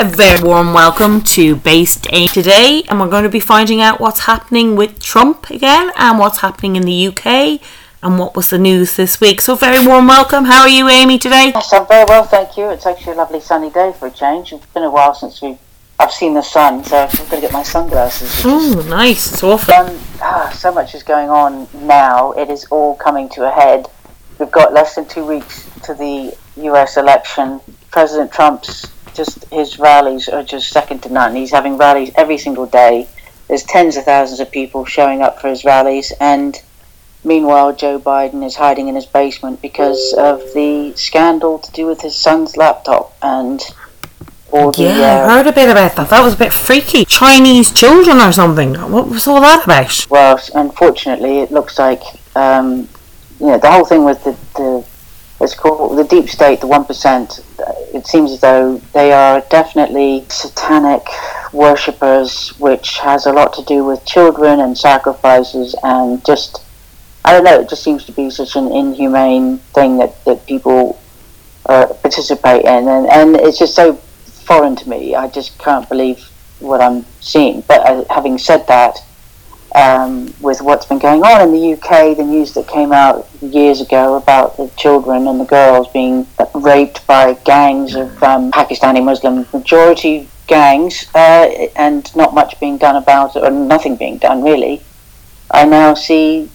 A very warm welcome to Based Amy today, and we're going to be finding out what's happening with Trump again and what's happening in the UK and what was the news this week. So, very warm welcome. How are you, Amy, today? Yes, I'm very well, thank you. It's actually a lovely sunny day for a change. It's been a while since we I've seen the sun, so I've got to get my sunglasses. Oh, nice. It's awful. Um, ah, so much is going on now. It is all coming to a head. We've got less than two weeks to the US election. President Trump's just his rallies are just second to none. He's having rallies every single day. There's tens of thousands of people showing up for his rallies, and meanwhile, Joe Biden is hiding in his basement because of the scandal to do with his son's laptop and all the. Yeah, uh, I heard a bit about that. That was a bit freaky. Chinese children or something. What was all that about? Well, unfortunately, it looks like um, you know the whole thing with the, the it's called the deep state, the one percent. It seems as though they are definitely satanic worshippers, which has a lot to do with children and sacrifices and just. I don't know. It just seems to be such an inhumane thing that, that people uh, participate in, and, and it's just so foreign to me. I just can't believe what I'm seeing. But uh, having said that, um, with what's been going on in the UK, the news that came out years ago about the children and the girls being raped by gangs of um, Pakistani Muslim majority gangs, uh, and not much being done about it, or nothing being done really, I now see,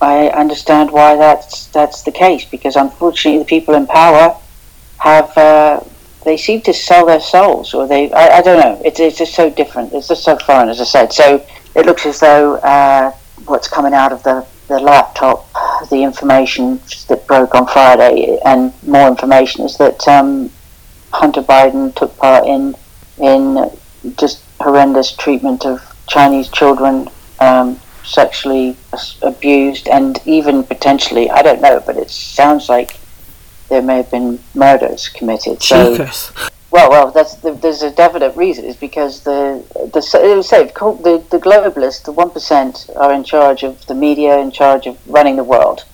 I understand why that's that's the case because unfortunately the people in power have uh, they seem to sell their souls, or they, I, I don't know, it's, it's just so different, it's just so foreign, as I said. So it looks as though uh, what's coming out of the, the laptop, the information that broke on Friday, and more information is that um, Hunter Biden took part in in just horrendous treatment of Chinese children, um, sexually abused, and even potentially, I don't know, but it sounds like there may have been murders committed. So, well, well, that's the, there's a definite reason. Is because the the was the the globalists, the one percent, are in charge of the media, in charge of running the world.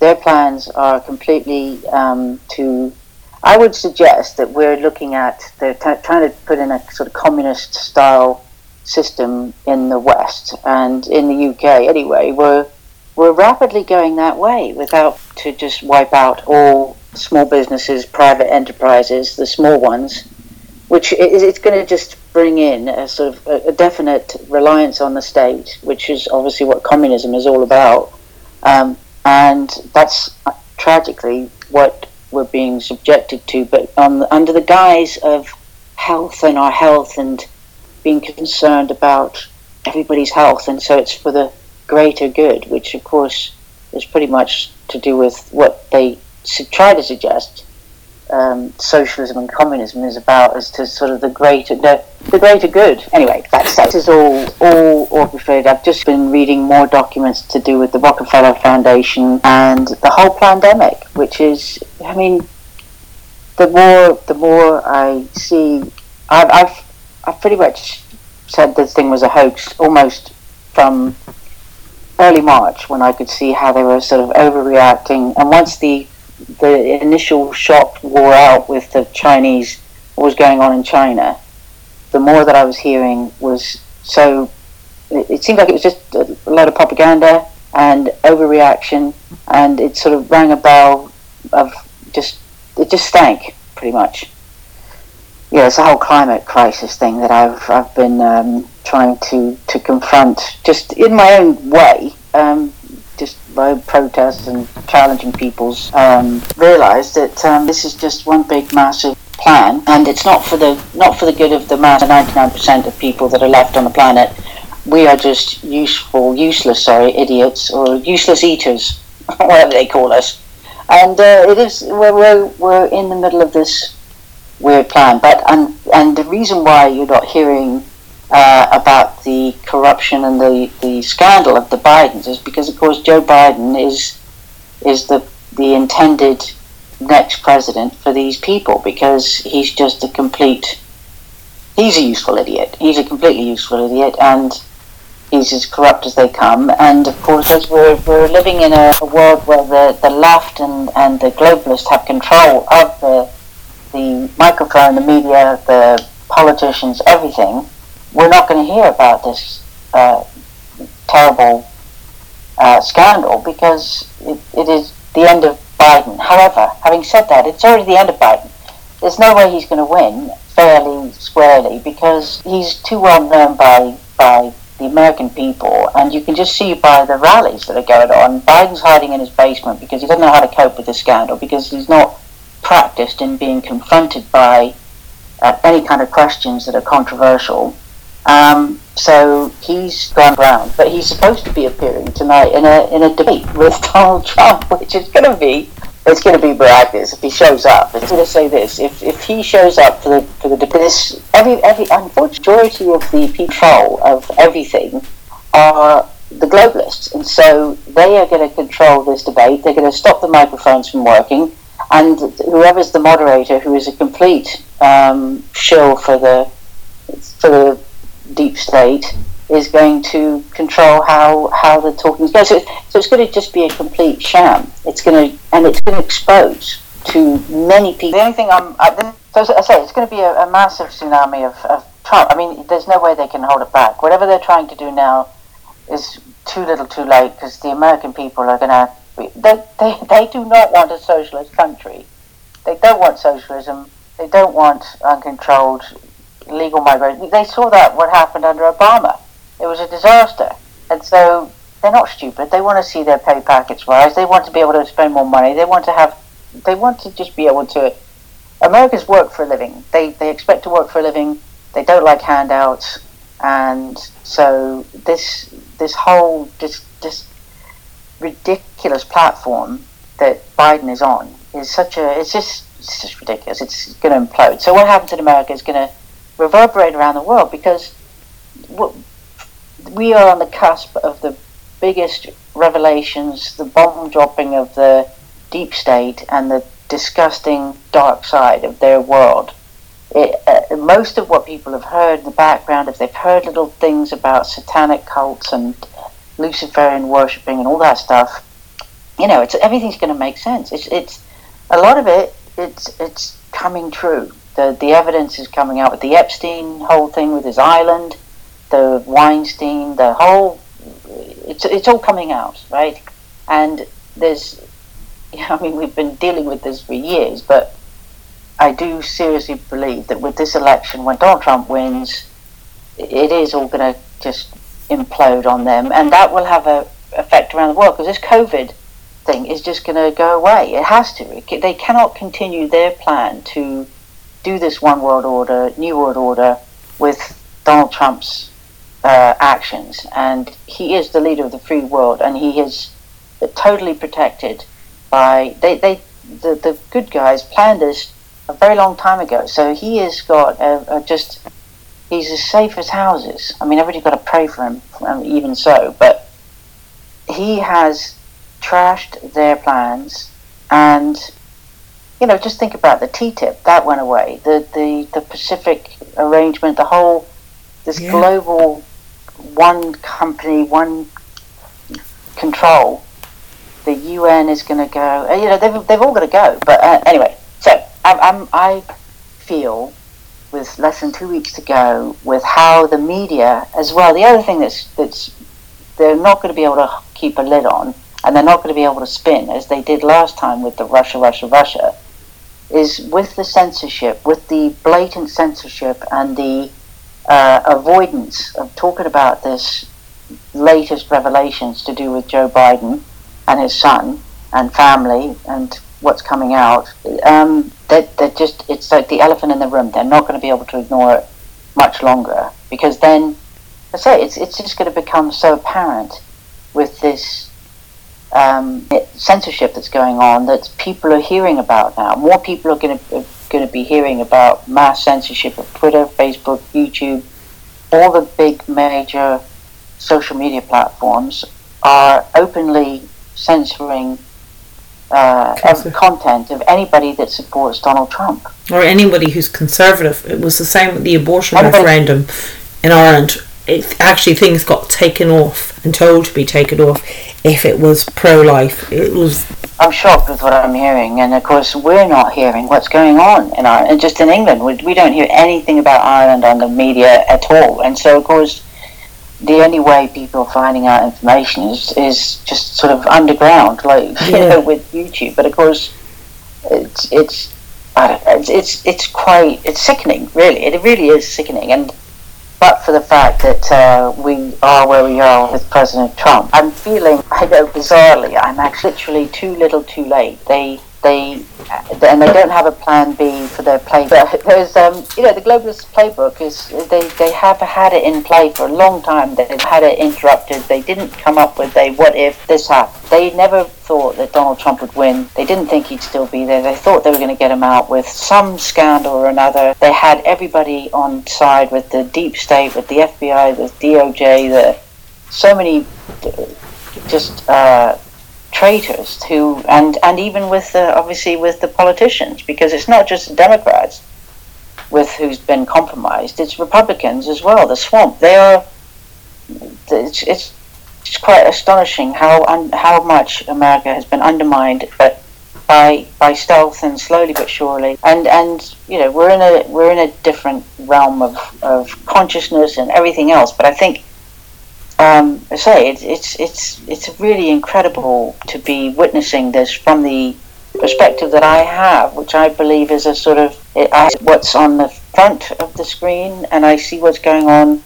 Their plans are completely um, to. I would suggest that we're looking at they're t- trying to put in a sort of communist style system in the West and in the UK anyway. We're we're rapidly going that way without to just wipe out all small businesses, private enterprises, the small ones, which is it's going to just bring in a sort of a, a, definite reliance on the state, which is obviously what communism is all about, um, and that's uh, tragically what we're being subjected to. But under the guise of health and our health and being concerned about everybody's health, and so it's for the greater good, which of course is pretty much to do with what they try to suggest um, socialism and communism is about as to sort of the greater the, the greater good. Anyway, that's this is all all orchestrated. I've just been reading more documents to do with the Rockefeller Foundation and the whole pandemic, which is I mean, the more the more I see, I've I've, I've pretty much said this thing was a hoax almost from early March when I could see how they were sort of overreacting, and once the the initial shock wore out with the Chinese, what was going on in China, the more that I was hearing was so. It, it seemed like it was just a, lot of propaganda and overreaction, and it sort of rang a bell of just it just stank pretty much. Yeah, it's a whole climate crisis thing that I've I've been um, trying to to confront just in my own way. Um, by protests and challenging people's um, that um, this is just one big massive plan, and it's not for the not for the good of the mass 99% of people that are left on the planet. We are just useful, useless, sorry, idiots or useless eaters, whatever they call us. And uh, it is we're, we're we're in the middle of this weird plan. But and and the reason why you're not hearing uh, about the corruption and the, the scandal of the Bidens is because, of course, Joe Biden is is the the intended next president for these people because he's just a complete he's a useful idiot. He's a completely useful idiot and he's as corrupt as they come. And of course, as we're, we're living in a, a world where the, the left and, and the globalists have control of the the microphone, the media, the politicians, everything, we're not going to hear about this uh, terrible uh, scandal because it, it is the end of Biden. However, having said that, it's already the end of Biden. There's no way he's going to win fairly squarely because he's too well known by by the American people, and you can just see by the rallies that are going on. Biden's hiding in his basement because he doesn't know how to cope with the scandal because he's not practiced in being confronted by uh, any kind of questions that are controversial. Um, so he's gone around, but he's supposed to be appearing tonight in a in a debate with Donald Trump, which is going to be it's going to be miraculous if he shows up. I'm going to say this: if, if he shows up for the for the this every every unfortunately of the control of everything are the globalists, and so they are going to control this debate. They're going to stop the microphones from working, and whoever's the moderator, who is a complete um, shill for the for the deep state, is going to control how, how the talking goes. So, so it's going to just be a complete sham. It's going to and it's going to expose to many people. The only thing I'm, I, so I say, it's going to be a, a massive tsunami of, of Trump. I mean, there's no way they can hold it back. Whatever they're trying to do now is too little, too late because the American people are going to. They, they, they do not want a socialist country. They don't want socialism. They don't want uncontrolled legal migration. They saw that what happened under Obama it was a disaster. And so they're not stupid. They want to see their pay packets rise. They want to be able to spend more money. They want to have. They want to just be able to. Americans work for a living. They they expect to work for a living. They don't like handouts, and so this this whole this this ridiculous platform that Biden is on is such a it's just it's just ridiculous. It's going to implode. So what happens in America is going to reverberate around the world because we are on the cusp of the biggest revelations, the bomb dropping of the deep state and the disgusting dark side of their world. It, uh, most of what people have heard in the background, if they've heard little things about satanic cults and Luciferian worshipping and all that stuff, you know, it's everything's going to make sense. It's it's a lot of it. It's it's coming true. The the evidence is coming out with the Epstein whole thing with his island the Weinstein, the whole, it's, it's all coming out, right? And there's, I mean, we've been dealing with this for years, but I do seriously believe that with this election, when Donald Trump wins, it is all going to just implode on them, and that will have a effect around the world because this COVID thing is just going to go away. It has to. They cannot continue their plan to do this one world order, new world order, with Donald Trump's uh, actions, and he is the leader of the free world, and he is totally protected by they. they the, the good guys planned this a very long time ago, so he has got a, a just he's as safe as houses. I mean, everybody's got to pray for him, um, even so, but he has trashed their plans and you know, just think about the TTIP that went away. The the the Pacific arrangement, the whole this yeah. global one company, one control, the UN is going to go. Uh, you know, they've, they've all got to go. But uh, anyway, so I'm, I'm, I feel with less than two weeks to go, with how the media as well. The other thing that's that's they're not going to be able to keep a lid on, and they're not going to be able to spin as they did last time with the Russia, Russia, Russia, is with the censorship, with the blatant censorship and the uh, avoidance of talking about this latest revelations to do with Joe Biden and his son and family and what's coming out, um, that they're, they're just, it's like the elephant in the room. They're not going to be able to ignore it much longer because then, I say, it's, it's just going to become so apparent with this um, censorship that's going on that people are hearing about now. More people are going to going to be hearing about mass censorship of Twitter, Facebook, YouTube, all the big major social media platforms are openly censoring uh, content of anybody that supports Donald Trump. Or anybody who's conservative. It was the same with the abortion anybody. referendum in Ireland. It, actually, things got taken off and told to be taken off if it was pro life. It was I'm shocked with what I'm hearing, and of course we're not hearing what's going on in our, and just in England, we, we don't hear anything about Ireland on the media at all, and so of course the only way people are finding out information is, is just sort of underground, like yeah. you know, with YouTube. But of course, it's it's it's, it's it's quite it's sickening, really. It really is sickening, and but for the fact that uh, we are where we are with President Trump, I'm feeling, I know bizarrely, I'm actually literally too little, too late. They they and they don't have a plan B for their playbook. There's, um, you know, the globalist playbook is they, they have had it in play for a long time. They've had it interrupted. They didn't come up with a what if this happened. They never thought that Donald Trump would win. They didn't think he'd still be there. They thought they were going to get him out with some scandal or another. They had everybody on side with the deep state, with the FBI, the DOJ, the so many uh, just. Uh, traitors who and and even with the, obviously with the politicians because it's not just the Democrats with who's been compromised it's Republicans as well the swamp. They are it's it's, it's quite astonishing how un, how much America has been undermined but by by stealth and slowly but surely. And and you know we're in a we're in a different realm of, of consciousness and everything else but I think um, I say it's it's it's it's really incredible to be witnessing this from the perspective that I have, which I believe is a sort of I, what's on the front of the screen, and I see what's going on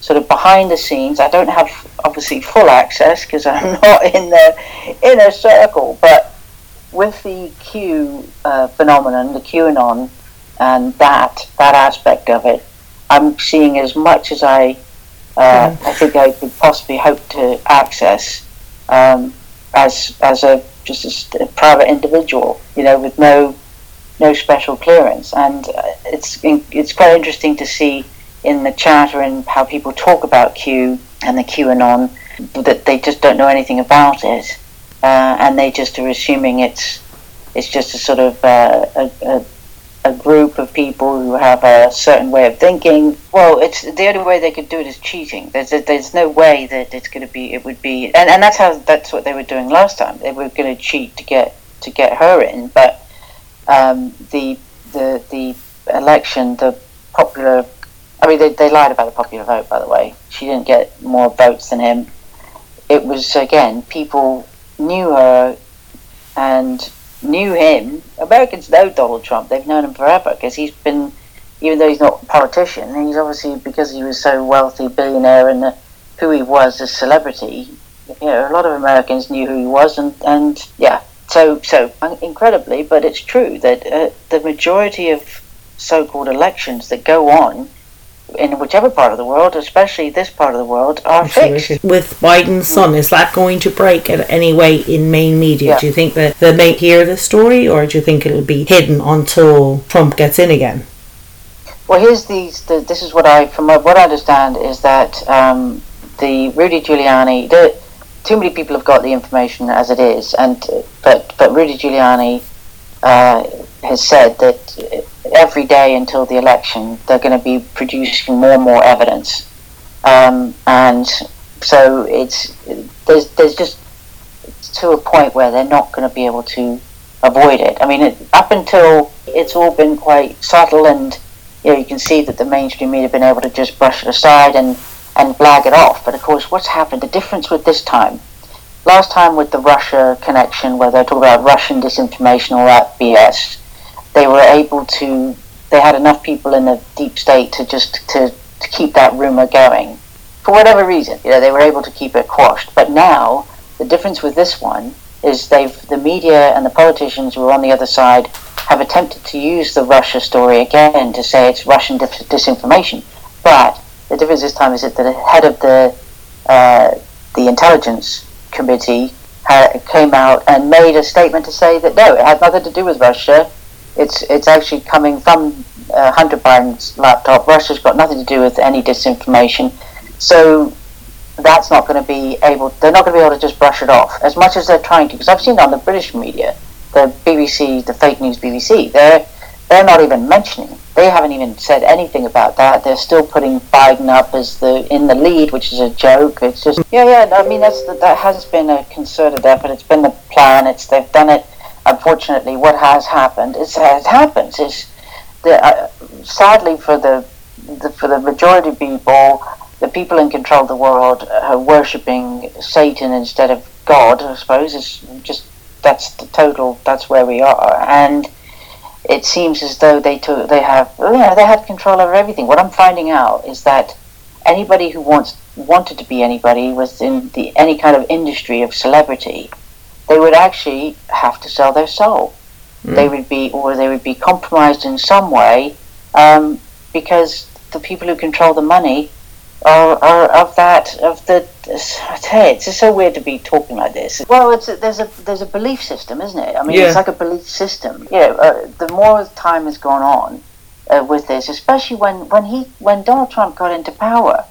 sort of behind the scenes. I don't have obviously full access because I'm not in the inner circle, but with the Q uh, phenomenon, the QAnon, and that that aspect of it, I'm seeing as much as I uh, I think I could possibly hope to access um, as as a just a, private individual, you know, with no no special clearance. And uh, it's it's quite interesting to see in the chat and how people talk about Q and the QAnon that they just don't know anything about it, uh, and they just are assuming it's it's just a sort of uh, a, a, a group of people who have a certain way of thinking. Well, it's the only way they could do it is cheating. There's there's no way that it's going to be. It would be, and, and that's how that's what they were doing last time. They were going to cheat to get to get her in, but um, the the the election, the popular. I mean, they, they lied about the popular vote, by the way. She didn't get more votes than him. It was again, people knew her, and knew him. Americans know Donald Trump. They've known him forever because he's been, even though he's not a politician, he's obviously because he was so wealthy, billionaire, and uh, who he was as celebrity. You know, a lot of Americans knew who he was, and and yeah. So so incredibly, but it's true that uh, the majority of so-called elections that go on in whichever part of the world, especially this part of the world, are fixed. With Biden's son, is that going to break in any way in main media? Yeah. Do you think that they may hear the story, or do you think it'll be hidden until Trump gets in again? Well, here's the, the this is what I from what I understand is that um, the Rudy Giuliani, the, too many people have got the information as it is, and but but Rudy Giuliani uh, has said that every day until the election, they're going to be producing more and more evidence, um, and so it's there's there's just to a point where they're not going to be able to avoid it. I mean, it, up until it's all been quite subtle, and you know you can see that the mainstream media have been able to just brush it aside and and blag it off. But of course, what's happened? The difference with this time. Last time with the Russia connection, where they talk about Russian disinformation, all that BS, they were able to they had enough people in the deep state to just to, to keep that rumor going for whatever reason. You know they were able to keep it quashed. But now the difference with this one is they've the media and the politicians who are on the other side have attempted to use the Russia story again to say it's Russian dis- disinformation. But the difference this time is that the head of the uh, the intelligence committee came out and made a statement to say that no, it had nothing to do with Russia it's it's actually coming from uh, Hunter Biden's laptop. Russia's got nothing to do with any disinformation, so that's not going to be able. They're not going to be able to just brush it off as much as they're trying to. Because I've seen on the British media, the BBC, the fake news BBC, they're they're not even mentioning They haven't even said anything about that. They're still putting Biden up as the in the lead, which is a joke. It's just yeah, yeah. I mean, that's that has been a concerted effort. It's been the plan. It's they've done it. Unfortunately, what has happened is it happens. Is the, uh, sadly for the, the for the majority of people, the people in control of the world are worshiping Satan instead of God. I suppose it's just that's the total. That's where we are, and it seems as though they took, they have you know, they have control over everything. What I'm finding out is that anybody who wants wanted to be anybody was in the any kind of industry of celebrity, they would actually have to sell their soul. Mm. They would be or they would be compromised in some way um, because the people who control the money are, are of that of the. I tell you, it's just so weird to be talking like this. Well, it's a, there's a there's a belief system, isn't it? I mean, yeah. it's like a belief system. You know, uh, the more time has gone on uh, with this, especially when when he when Donald Trump got into power,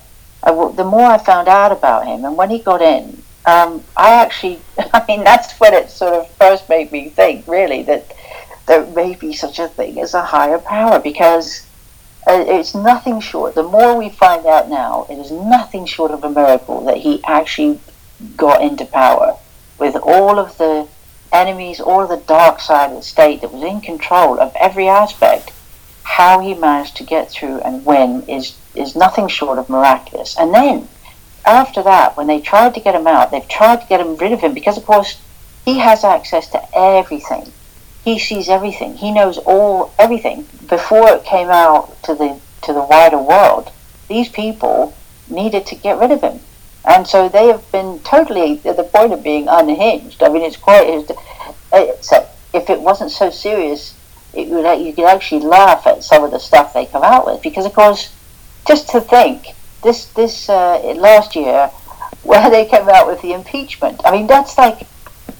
uh, the more I found out about him, and when he got in, um, I actually, I mean, that's when it sort of first made me think, really, that there may be such a thing as a higher power because uh, it's nothing short. The more we find out now, it is nothing short of a miracle that he actually got into power with all of the enemies, all of the dark side of the state that was in control of every aspect. How he managed to get through and win is is nothing short of miraculous. And then after that, when they tried to get him out, they've tried to get him rid of him because, of course, he has access to everything he sees everything. He knows all everything before it came out to the to the wider world. These people needed to get rid of him, and so they have been totally at the point of being unhinged. I mean, it's quite. It's, uh, if it wasn't so serious, it would you could actually laugh at some of the stuff they come out with because, of course, just to think this this uh, last year where they came out with the impeachment. I mean, that's like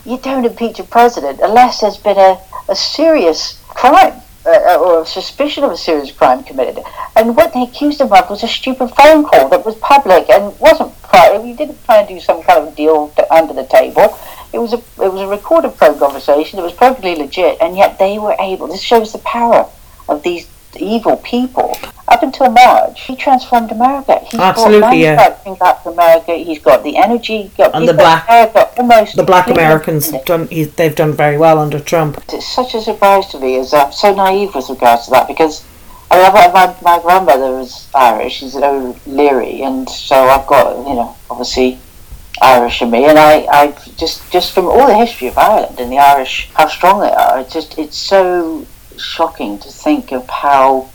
you don't impeach a president unless there's been a a serious crime uh, or a suspicion of a serious crime committed. And what they accused him of was a stupid phone call that was public and wasn't private. We didn't try and do some kind of deal to, under the table. It was a it was a recorded phone conversation. It was perfectly legit, and yet they were able. This shows the power of these evil people. Up until March, he transformed America. He's Absolutely, yeah. Back to America. He's got the energy. Got, and the black, almost the black Americans done. He, they've done very well under Trump. It's such a surprise to me. As I'm so naive with regards to that because. I mean, my, my grandmother was Irish. She's an O'Leary, and so I've got you know obviously Irish in me, and I, I just just from all the history of Ireland and the Irish, how strong they are. It's just it's so shocking to think of how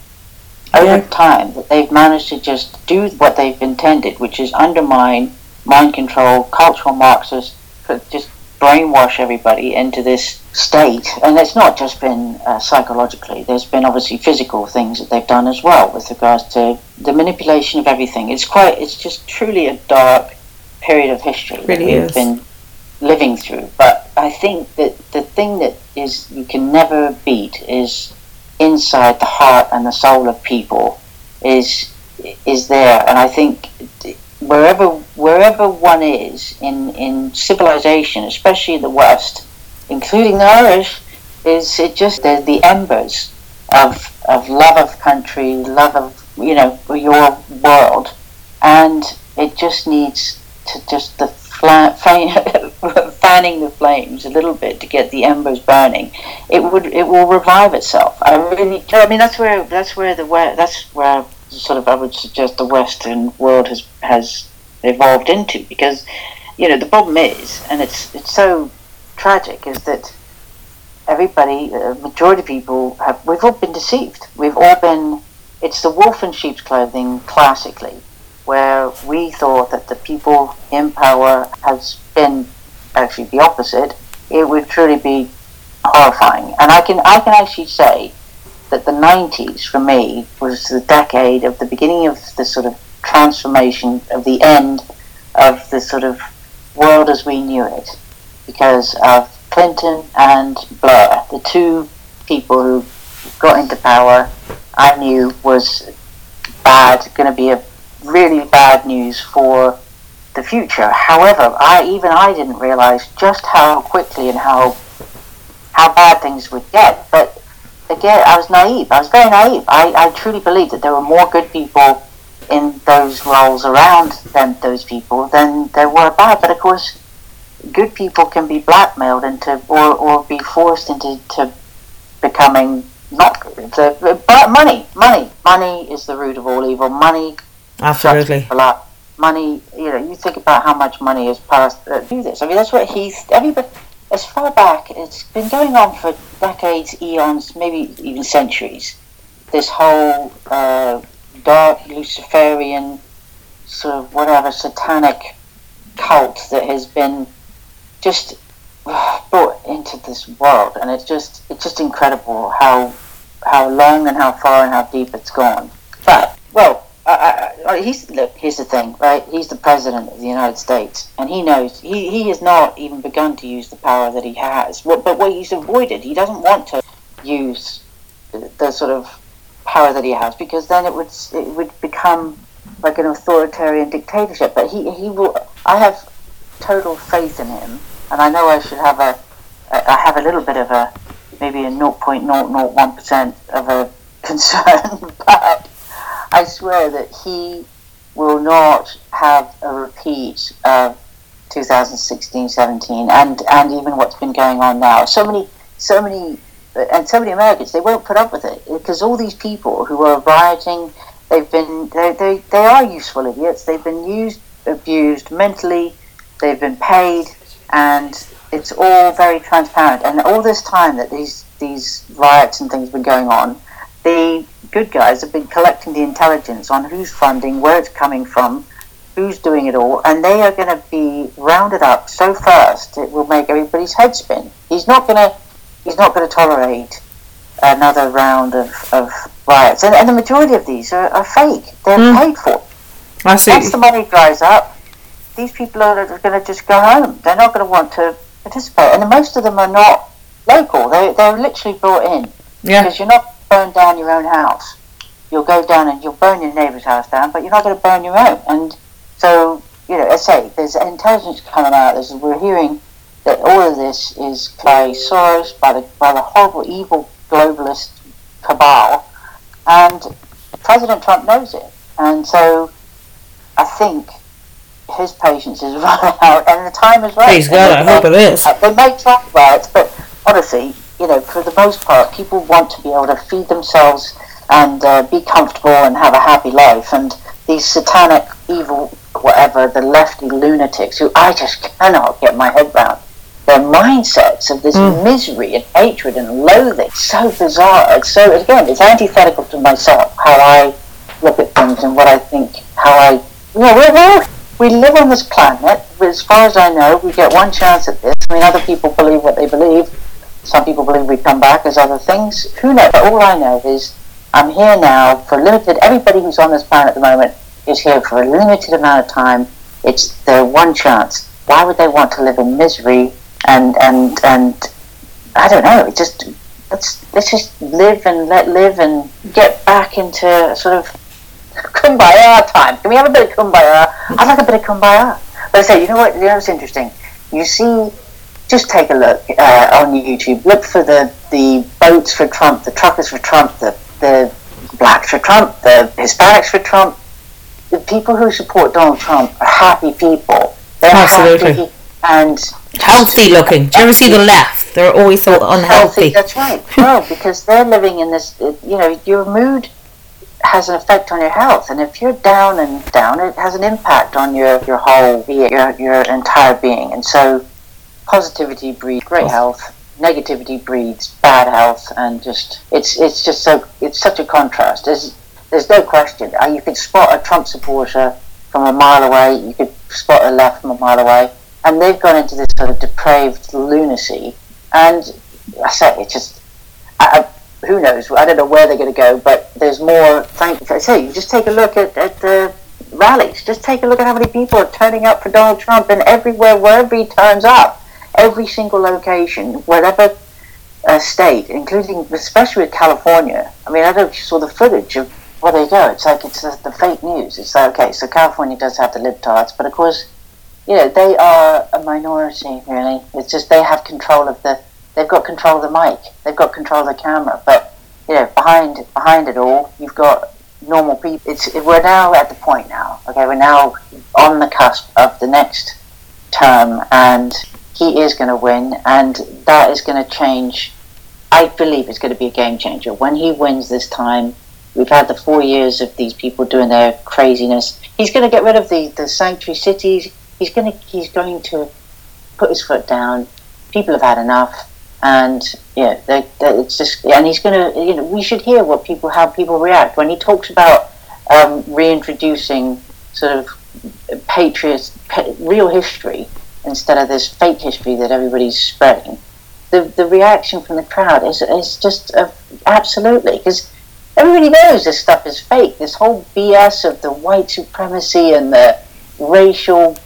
over time that they've managed to just do what they've intended, which is undermine, mind control, cultural Marxists, could just brainwash everybody into this state. And it's not just been uh, psychologically, there's been obviously physical things that they've done as well with regards to the manipulation of everything. It's quite, it's just truly a dark period of history really that we've is. been living through. But I think that the thing that is you can never beat is inside the heart and the soul of people is is there, and I think wherever wherever one is in in civilization, especially the West, including the Irish, is it just the, the embers of of love of country, love of you know your world, and it just needs to just the fanning the flames a little bit to get the embers burning, it would it will revive itself. I really, I mean, that's where that's where the that's where sort of I would suggest the Western world has has evolved into because you know the problem is, and it's it's so tragic, is that everybody, a majority of people have we've all been deceived. We've all been. It's the wolf in sheep's clothing, classically where we thought that the people in power has been actually the opposite, it would truly be horrifying. And I can I can actually say that the 90s for me was the decade of the beginning of the sort of transformation of the end of the sort of world as we knew it because of Clinton and Blair, the two people who got into power I knew was bad, going to be a really bad news for the future. However, I even I didn't realize just how quickly and how how bad things would get. But again, I was naive. I was very naive. I, I truly believed that there were more good people in those roles around than those people than there were bad. But of course, good people can be blackmailed into or, or be forced into to becoming not good. But money, money, money is the root of all evil. Money, absolutely. Money, you know, you think about how much money is passed uh, through this. I mean, that's what he's. Everybody, as far back, it's been going on for decades, eons, maybe even centuries. This whole uh, dark Luciferian sort of whatever satanic cult that has been just brought into this world, and it's just it's just incredible how how long and how far and how deep it's gone. But well, I, I, he's look. Here's the thing, right? He's the president of the United States, and he knows he, he has not even begun to use the power that he has. But, but what he's avoided, he doesn't want to use the, sort of power that he has because then it would it would become like an authoritarian dictatorship. But he he will. I have total faith in him and I know I should have a, I have a little bit of a, maybe a 0.001% of a concern, but I swear that he will not have a repeat of 2016-17 and, and even what's been going on now. So many, so many, and so many Americans, they won't put up with it because all these people who are rioting, they've been, they, they, they are useful idiots. They've been used, abused mentally, they've been paid, and it's all very transparent. And all this time that these these riots and things have been going on, the good guys have been collecting the intelligence on who's funding, where it's coming from, who's doing it all, and they are going to be rounded up so fast it will make everybody's head spin. He's not going to he's not going to tolerate another round of, of riots, and, and the majority of these are, are fake. They're mm. paid for. I see. Once the money dries up, these people are going to just go home. They're not going to want to participate, and most of them are not local. They they're literally brought in yeah. because you're not burn down your own house. You'll go down and you'll burn your neighbour's house down, but you're not going to burn your own. And so you know, I say there's intelligence coming out. There's, we're hearing that all of this is by Soros, by the by the horrible, evil globalist cabal, and President Trump knows it. And so I think his patience is running out, and the time is right. Please God, I hope it is. They make track riots, but honestly, you know, for the most part, people want to be able to feed themselves and uh, be comfortable and have a happy life. And these satanic, evil, whatever, the lefty lunatics, who I just cannot get my head around, their mindsets of this mm. misery and hatred and loathing, so bizarre. It's so again, it's antithetical to myself how I look at things and what I think, how I, you know, we're, we're we live on this planet. As far as I know, we get one chance at this. I mean, other people believe what they believe. Some people believe we come back as other things. Who knows? But all I know is I'm here now for limited. Everybody who's on this planet at the moment is here for a limited amount of time. It's their one chance. Why would they want to live in misery and and and I don't know. It just let's let's just live and let live and get back into sort of kumbaya time. Can we have a bit of kumbaya? I'd like a bit of kumbaya. But I say, you know what? You know what's interesting? You see, just take a look uh, on YouTube. Look for the the boats for Trump, the truckers for Trump, the the blacks for Trump, the Hispanics for Trump. The people who support Donald Trump are happy people. They're Absolutely. happy and healthy looking. Do you ever see the left? They're always so unhealthy. Healthy, that's right. No, because they're living in this. You know, your mood has an effect on your health. And if you're down and down, it has an impact on your, your whole your, your entire being. And so positivity breeds great health. Negativity breeds bad health, and just it's it's just so it's such a contrast. There's there's no question. Uh, you could spot a Trump supporter from a mile away. You could spot a left from a mile away, and they've gone into this sort of depraved lunacy. And I say it's just I, who knows? I don't know where they're going to go, but there's more. Thank I say, just take a look at, at the rallies. Just take a look at how many people are turning up for Donald Trump, and everywhere, wherever he turns up, every single location, whatever uh, state, including especially with California. I mean, I don't you saw the footage of where they go. It's like it's the, the fake news. It's like okay, so California does have the libtards, but of course, you know, they are a minority. Really, it's just they have control of the they've got control of the mic, they've got control of the camera, but you know, behind behind it all, you've got normal people. It's we're now at the point now. Okay, we're now on the cusp of the next term, and he is going to win, and that is going to change. I believe it's going to be a game changer when he wins this time. We've had the four years of these people doing their craziness. He's going to get rid of the, the sanctuary cities. He's going to he's going to put his foot down. People have had enough, and yeah, they, they, it's just and he's going to you know we should hear what people how people react when he talks about um, reintroducing sort of patriots real history instead of this fake history that everybody's spreading. The the reaction from the crowd is is just uh, absolutely because everybody knows this stuff is fake. This whole BS of the white supremacy and the racial.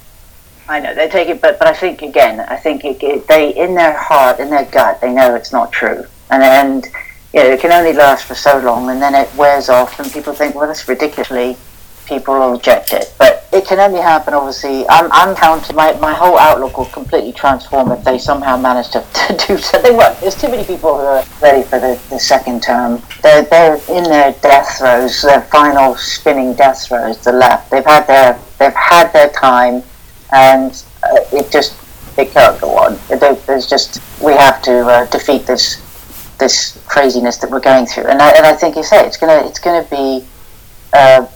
I know they take it, but but I think again, I think it, it, they in their heart, in their gut, they know it's not true, and and you know, it can only last for so long, and then it wears off, and people think, well, that's ridiculously people will reject it. But it can only happen, obviously. I'm, I'm counting, my, my whole outlook will completely transform if they somehow manage to, to do so. They. There's too many people who are ready for the, the second term. They're, they're in their death throes, their final spinning death throes, the left. They've had their, they've had their time, and uh, it just, it can't go on. There's just, we have to uh, defeat this this craziness that we're going through. And I, and I think you say it's gonna it's gonna be uh,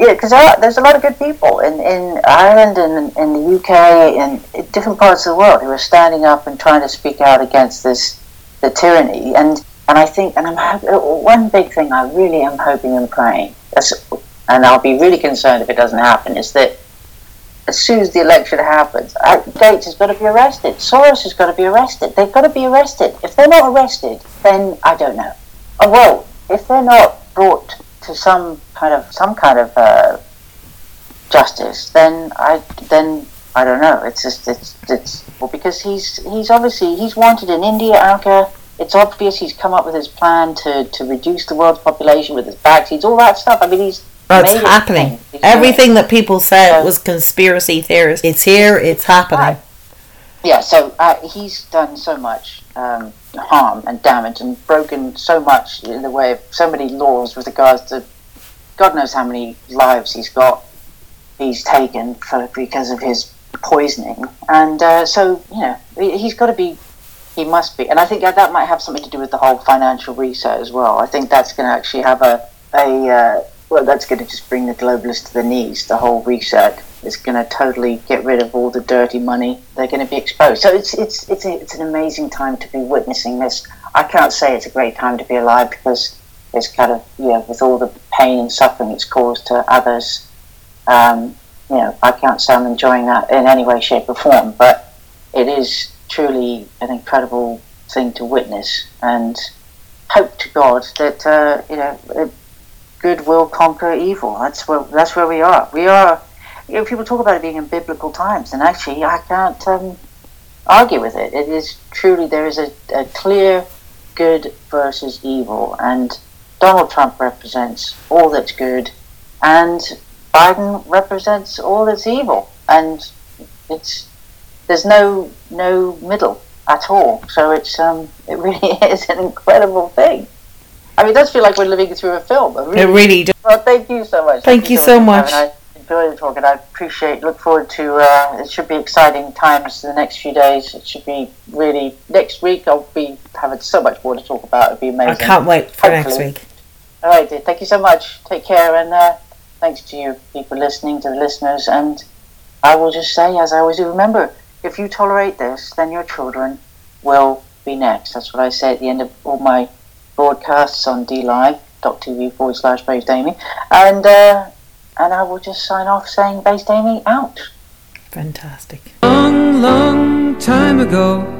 yeah, because there's a lot of good people in, in Ireland and in the UK and different parts of the world who are standing up and trying to speak out against this the tyranny. And and I think and I'm one big thing I really am hoping and praying, and I'll be really concerned if it doesn't happen, is that as soon as the election happens, uh, Gates has got to be arrested. Soros has got to be arrested. They've got to be arrested. If they're not arrested, then I don't know. Oh, well, if they're not brought to some kind of some kind of uh, justice, then I then I don't know. It's just it's it's well because he's he's obviously he's wanted in India, Africa. It's obvious he's come up with his plan to, to reduce the world's population with his vaccines, all that stuff. I mean, he's it's happening. Everything that people said was conspiracy theories. It's here. It's happening. Yeah. So uh, he's done so much. Um, harm and damage and broken so much in the way of so many laws with regards to God knows how many lives he's got, he's taken for, because of his poisoning. And uh, so, you know, he's got to be, he must be. And I think that might have something to do with the whole financial reset as well. I think that's going to actually have a, a uh, well, that's going to just bring the globalists to the knees, the whole reset is going to totally get rid of all the dirty money. They're going to be exposed. So it's it's it's a, it's an amazing time to be witnessing this. I can't say it's a great time to be alive because it's kind of you know with all the pain and suffering it's caused to others. Um, you know, I can't say I'm enjoying that in any way, shape, or form. But it is truly an incredible thing to witness, and hope to God that uh, you know good will conquer evil. That's where that's where we are. We are you know, people talk about it being in biblical times, and actually, I can't um, argue with it. It is truly there is a, a clear good versus evil, and Donald Trump represents all that's good, and Biden represents all that's evil, and it's there's no no middle at all. So it's um, it really is an incredible thing. I mean, it does feel like we're living through a film. Really, it really does. Well, thank you so much. Thank, thank you, so, so much. much enjoyed the talk, and I appreciate. Look forward to. Uh, it should be exciting times the next few days. It should be really next week. I'll be having so much more to talk about. It'll be amazing. I can't wait for Hopefully. next week. All right, dear. Thank you so much. Take care, and uh, thanks to you people listening, to the listeners, and I will just say, as I always do, remember: if you tolerate this, then your children will be next. That's what I say at the end of all my broadcasts on DLive.tv forward slash Brave Damien. And uh, and I will just sign off saying Based Amy out. Fantastic. Long, long time ago,